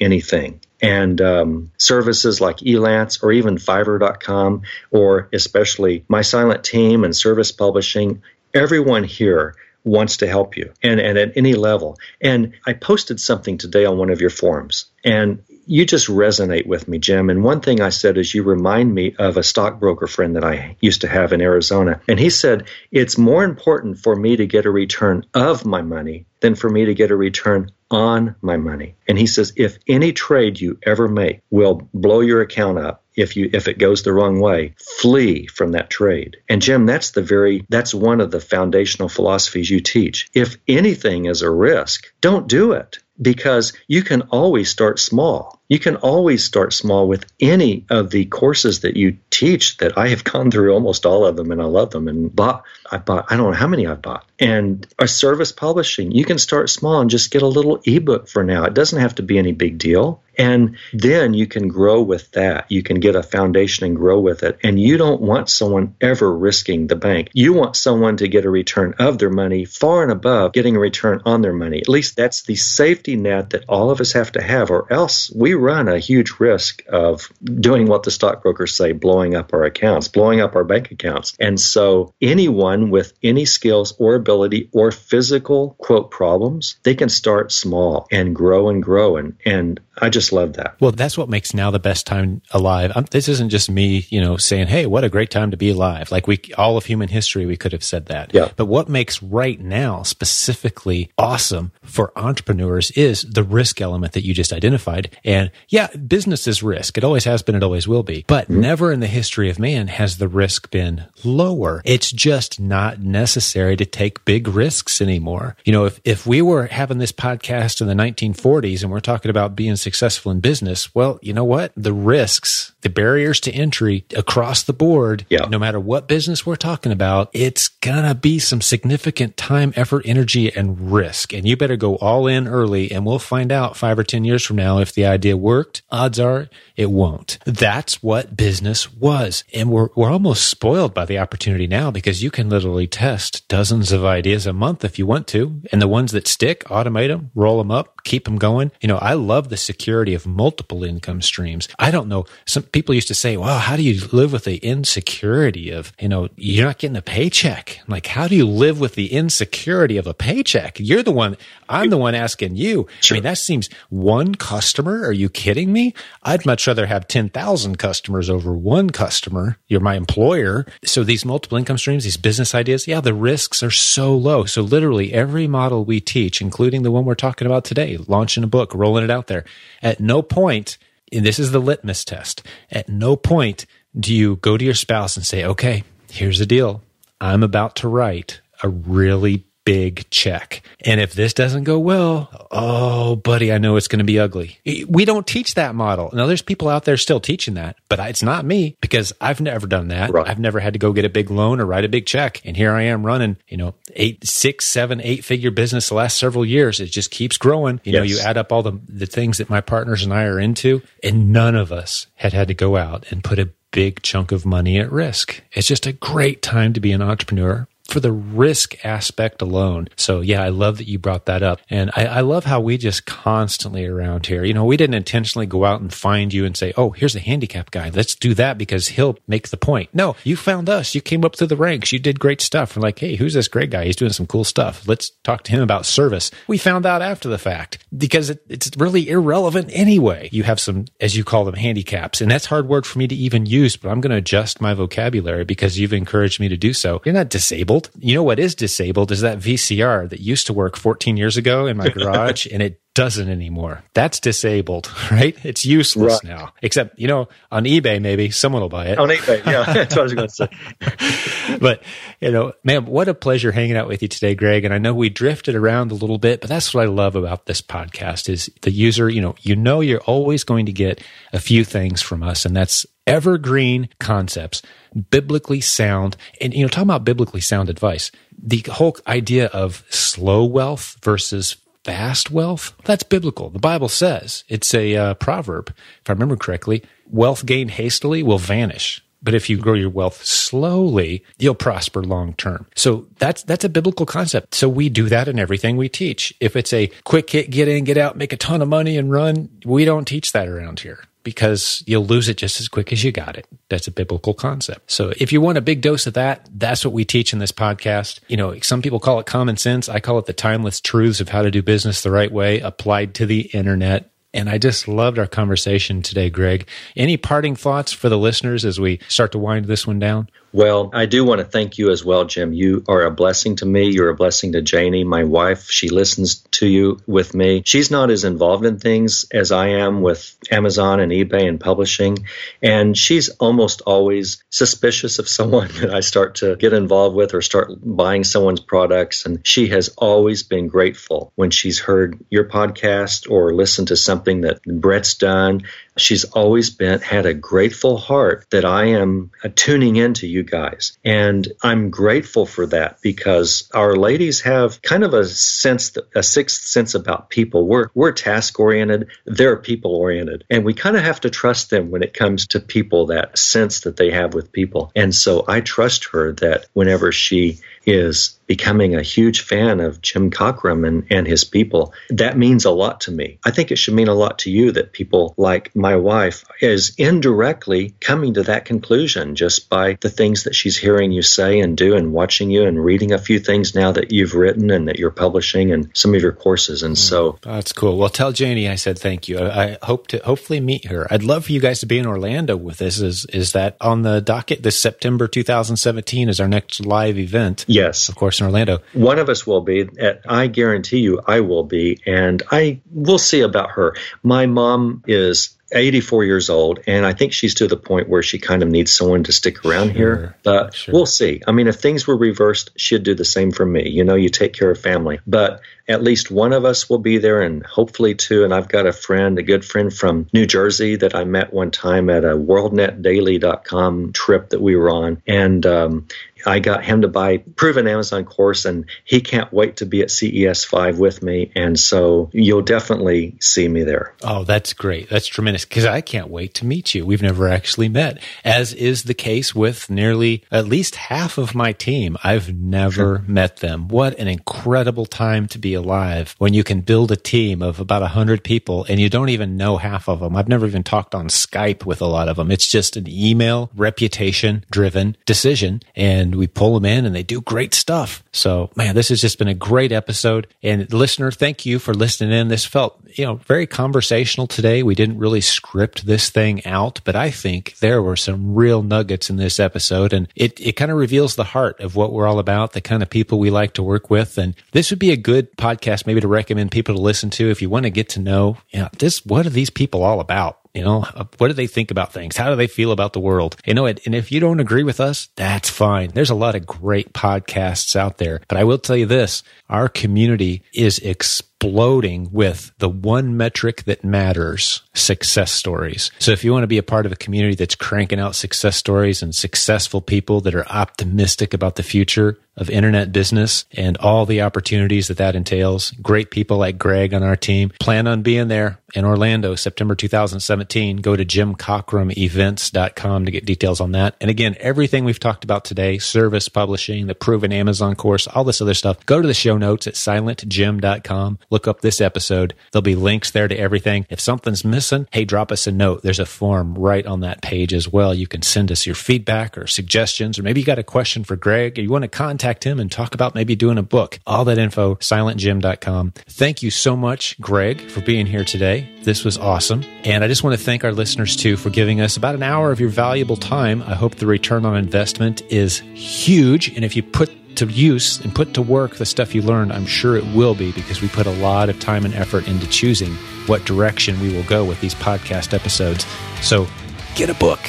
anything and um, services like Elance or even Fiverr.com, or especially My Silent Team and Servus Publishing, everyone here wants to help you and, and at any level. And I posted something today on one of your forums and you just resonate with me, Jim. And one thing I said is you remind me of a stockbroker friend that I used to have in Arizona. And he said, it's more important for me to get a return of my money than for me to get a return on my money. And he says, if any trade you ever make will blow your account up, if you if it goes the wrong way, flee from that trade. And Jim, that's the very that's one of the foundational philosophies you teach. If anything is a risk, don't do it because you can always start small. You can always start small with any of the courses that you teach that I have gone through almost all of them and I love them and bought I bought I don't know how many I've bought. And a Servus publishing, you can start small and just get a little ebook for now. It doesn't have to be any big deal. And then you can grow with that. You can get a foundation and grow with it. And you don't want someone ever risking the bank. You want someone to get a return of their money far and above getting a return on their money. At least that's the safety net that all of us have to have, or else we run a huge risk of doing what the stockbrokers say, blowing up our accounts, blowing up our bank accounts. And so anyone with any skills or ability or physical quote problems, they can start small and grow and grow. And, and I just love that. Well, that's what makes now the best time alive. Um, this isn't just me, you know, saying, "Hey, what a great time to be alive." Like we, all of human history, we could have said that. Yeah. But what makes right now specifically awesome for entrepreneurs is the risk element that you just identified. And yeah, business is risk. It always has been. It always will be. But mm-hmm. never in the history of man has the risk been lower. It's just not necessary to take big risks anymore. You know, if if we were having this podcast in the 1940s and we're talking about being successful in business, well, you know what? The risks, the barriers to entry across the board, yeah. no matter what business we're talking about, it's gonna be some significant time, effort, energy, and risk. And you better go all in early and we'll find out five or 10 years from now if the idea worked. Odds are it won't. That's what business was. And we're, we're almost spoiled by the opportunity now because you can literally test dozens of ideas a month if you want to. And the ones that stick, automate them, roll them up, keep them going. You know, I love the security of multiple income streams. I don't know. Some people used to say, well, how do you live with the insecurity of, you know, you're not getting a paycheck? Like, how do you live with the insecurity of a paycheck? You're the one, I'm the one asking you. Sure. I mean, that seems one customer. Are you kidding me? I'd much rather have 10,000 customers over one customer. You're my employer. So these multiple income streams, these business ideas, yeah, the risks are so low. So literally every model we teach, including the one we're talking about today, launching a book, rolling it out there, at no point, and this is the litmus test, at no point do you go to your spouse and say, okay, here's the deal. I'm about to write a really big check. And if this doesn't go well, oh, buddy, I know it's going to be ugly. We don't teach that model. Now, there's people out there still teaching that, but it's not me because I've never done that. Right. I've never had to go get a big loan or write a big check. And here I am running, you know, eight, six, seven, eight figure business the last several years. It just keeps growing. You yes. know, you add up all the, the things that my partners and I are into, and none of us had had to go out and put a big chunk of money at risk. It's just a great time to be an entrepreneur for the risk aspect alone. So yeah, I love that you brought that up. And I, I, love how we just constantly around here, you know, we didn't intentionally go out and find you and say, Oh, here's a handicap guy. Let's do that because he'll make the point. No, you found us. You came up through the ranks. You did great stuff. We're like, Hey, who's this great guy? He's doing some cool stuff. Let's talk to him about Servus. We found out after the fact because it, it's really irrelevant anyway. You have some, as you call them, handicaps. And that's hard word for me to even use, but I'm going to adjust my vocabulary because you've encouraged me to do so. You're not disabled disabled. You know what is disabled is that VCR that used to work 14 years ago in my garage and it doesn't anymore. That's disabled, right? It's useless right. now. Except, you know, on eBay, maybe someone will buy it. On eBay, yeah. That's what I was going to say. but, you know, man, what a pleasure hanging out with you today, Greg. And I know we drifted around a little bit, but that's what I love about this podcast is the user, you know, you know, you're always going to get a few things from us, and that's evergreen concepts biblically sound, and you know, talking about biblically sound advice, the whole idea of slow wealth versus fast wealth, that's biblical. The Bible says it's a uh, proverb, if I remember correctly. Wealth gained hastily will vanish. But if you grow your wealth slowly, you'll prosper long term. So that's that's a biblical concept. So we do that in everything we teach. If it's a quick hit, get in, get out, make a ton of money and run, we don't teach that around here because you'll lose it just as quick as you got it. That's a biblical concept. So if you want a big dose of that, that's what we teach in this podcast. You know, some people call it common sense. I call it the timeless truths of how to do business the right way applied to the internet. And I just loved our conversation today, Greg. Any parting thoughts for the listeners as we start to wind this one down? Well, I do want to thank you as well, Jim. You are a blessing to me. You're a blessing to Janie, my wife. She listens to you with me. She's not as involved in things as I am with Amazon and eBay and publishing. And she's almost always suspicious of someone that I start to get involved with or start buying someone's products. And she has always been grateful when she's heard your podcast or listened to something that Brett's done She's always been had a grateful heart that I am tuning into you guys. And I'm grateful for that because our ladies have kind of a sense, a sixth sense about people. We're, we're task oriented. They're people oriented. And we kind of have to trust them when it comes to people, that sense that they have with people. And so I trust her that whenever she is becoming a huge fan of Jim Cockrum and, and his people, that means a lot to me. I think it should mean a lot to you that people like my wife is indirectly coming to that conclusion just by the things that she's hearing you say and do and watching you and reading a few things now that you've written and that you're publishing and some of your courses. And so that's cool. Well, tell Janie I said thank you. I, I hope to hopefully meet her. I'd love for you guys to be in Orlando with this. Is, is that on the docket? This September 2017 is our next live event. Yes. Of course, in Orlando. One of us will be. I guarantee you I will be. And I will see about her. My mom is 84 years old, and I think she's to the point where she kind of needs someone to stick around sure, here. But sure. we'll see. I mean, if things were reversed, she'd do the same for me. You know, you take care of family. But at least one of us will be there, and hopefully two. And I've got a friend, a good friend from New Jersey that I met one time at a WorldNetDaily.com trip that we were on, and um, I got him to buy proven Amazon course, and he can't wait to be at CES five with me. And so you'll definitely see me there. Oh, that's great. That's tremendous because I can't wait to meet you. We've never actually met, as is the case with nearly at least half of my team. I've never sure. met them. What an incredible time to be alive when you can build a team of about a hundred people and you don't even know half of them. I've never even talked on Skype with a lot of them. It's just an email reputation driven decision. And and we pull them in and they do great stuff. So, man, this has just been a great episode. And listener, thank you for listening in. This felt, you know, very conversational today. We didn't really script this thing out, but I think there were some real nuggets in this episode and it, it kind of reveals the heart of what we're all about, the kind of people we like to work with. And this would be a good podcast maybe to recommend people to listen to if you want to get to know, you know, this, what are these people all about? You know, uh, what do they think about things? How do they feel about the world? You know, and if you don't agree with us, that's fine. There's a lot of great podcasts out there. But I will tell you this our community is exploding with the one metric that matters success stories. So if you want to be a part of a community that's cranking out success stories and successful people that are optimistic about the future of internet business and all the opportunities that that entails, great people like Greg on our team, plan on being there in Orlando, September 2017. Go to jimcockrumevents.com to get details on that. And again, everything we've talked about today, Servus publishing, the proven Amazon course, all this other stuff, go to the show notes at silentjim.com. Look up this episode. There'll be links there to everything. If something's missing, hey, drop us a note. There's a form right on that page as well. You can send us your feedback or suggestions, or maybe you got a question for Greg or you want to contact him and talk about maybe doing a book. All that info, silentjim.com. Thank you so much, Greg, for being here today. This was awesome. And I just want to thank our listeners too for giving us about an hour of your valuable time. I hope the return on investment is huge. And if you put to use and put to work the stuff you learned, I'm sure it will be because we put a lot of time and effort into choosing what direction we will go with these podcast episodes. So get a book.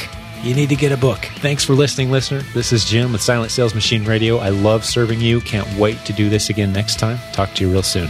You need to get a book. Thanks for listening, listener. This is Jim with Silent Sales Machine Radio. I love serving you. Can't wait to do this again next time. Talk to you real soon.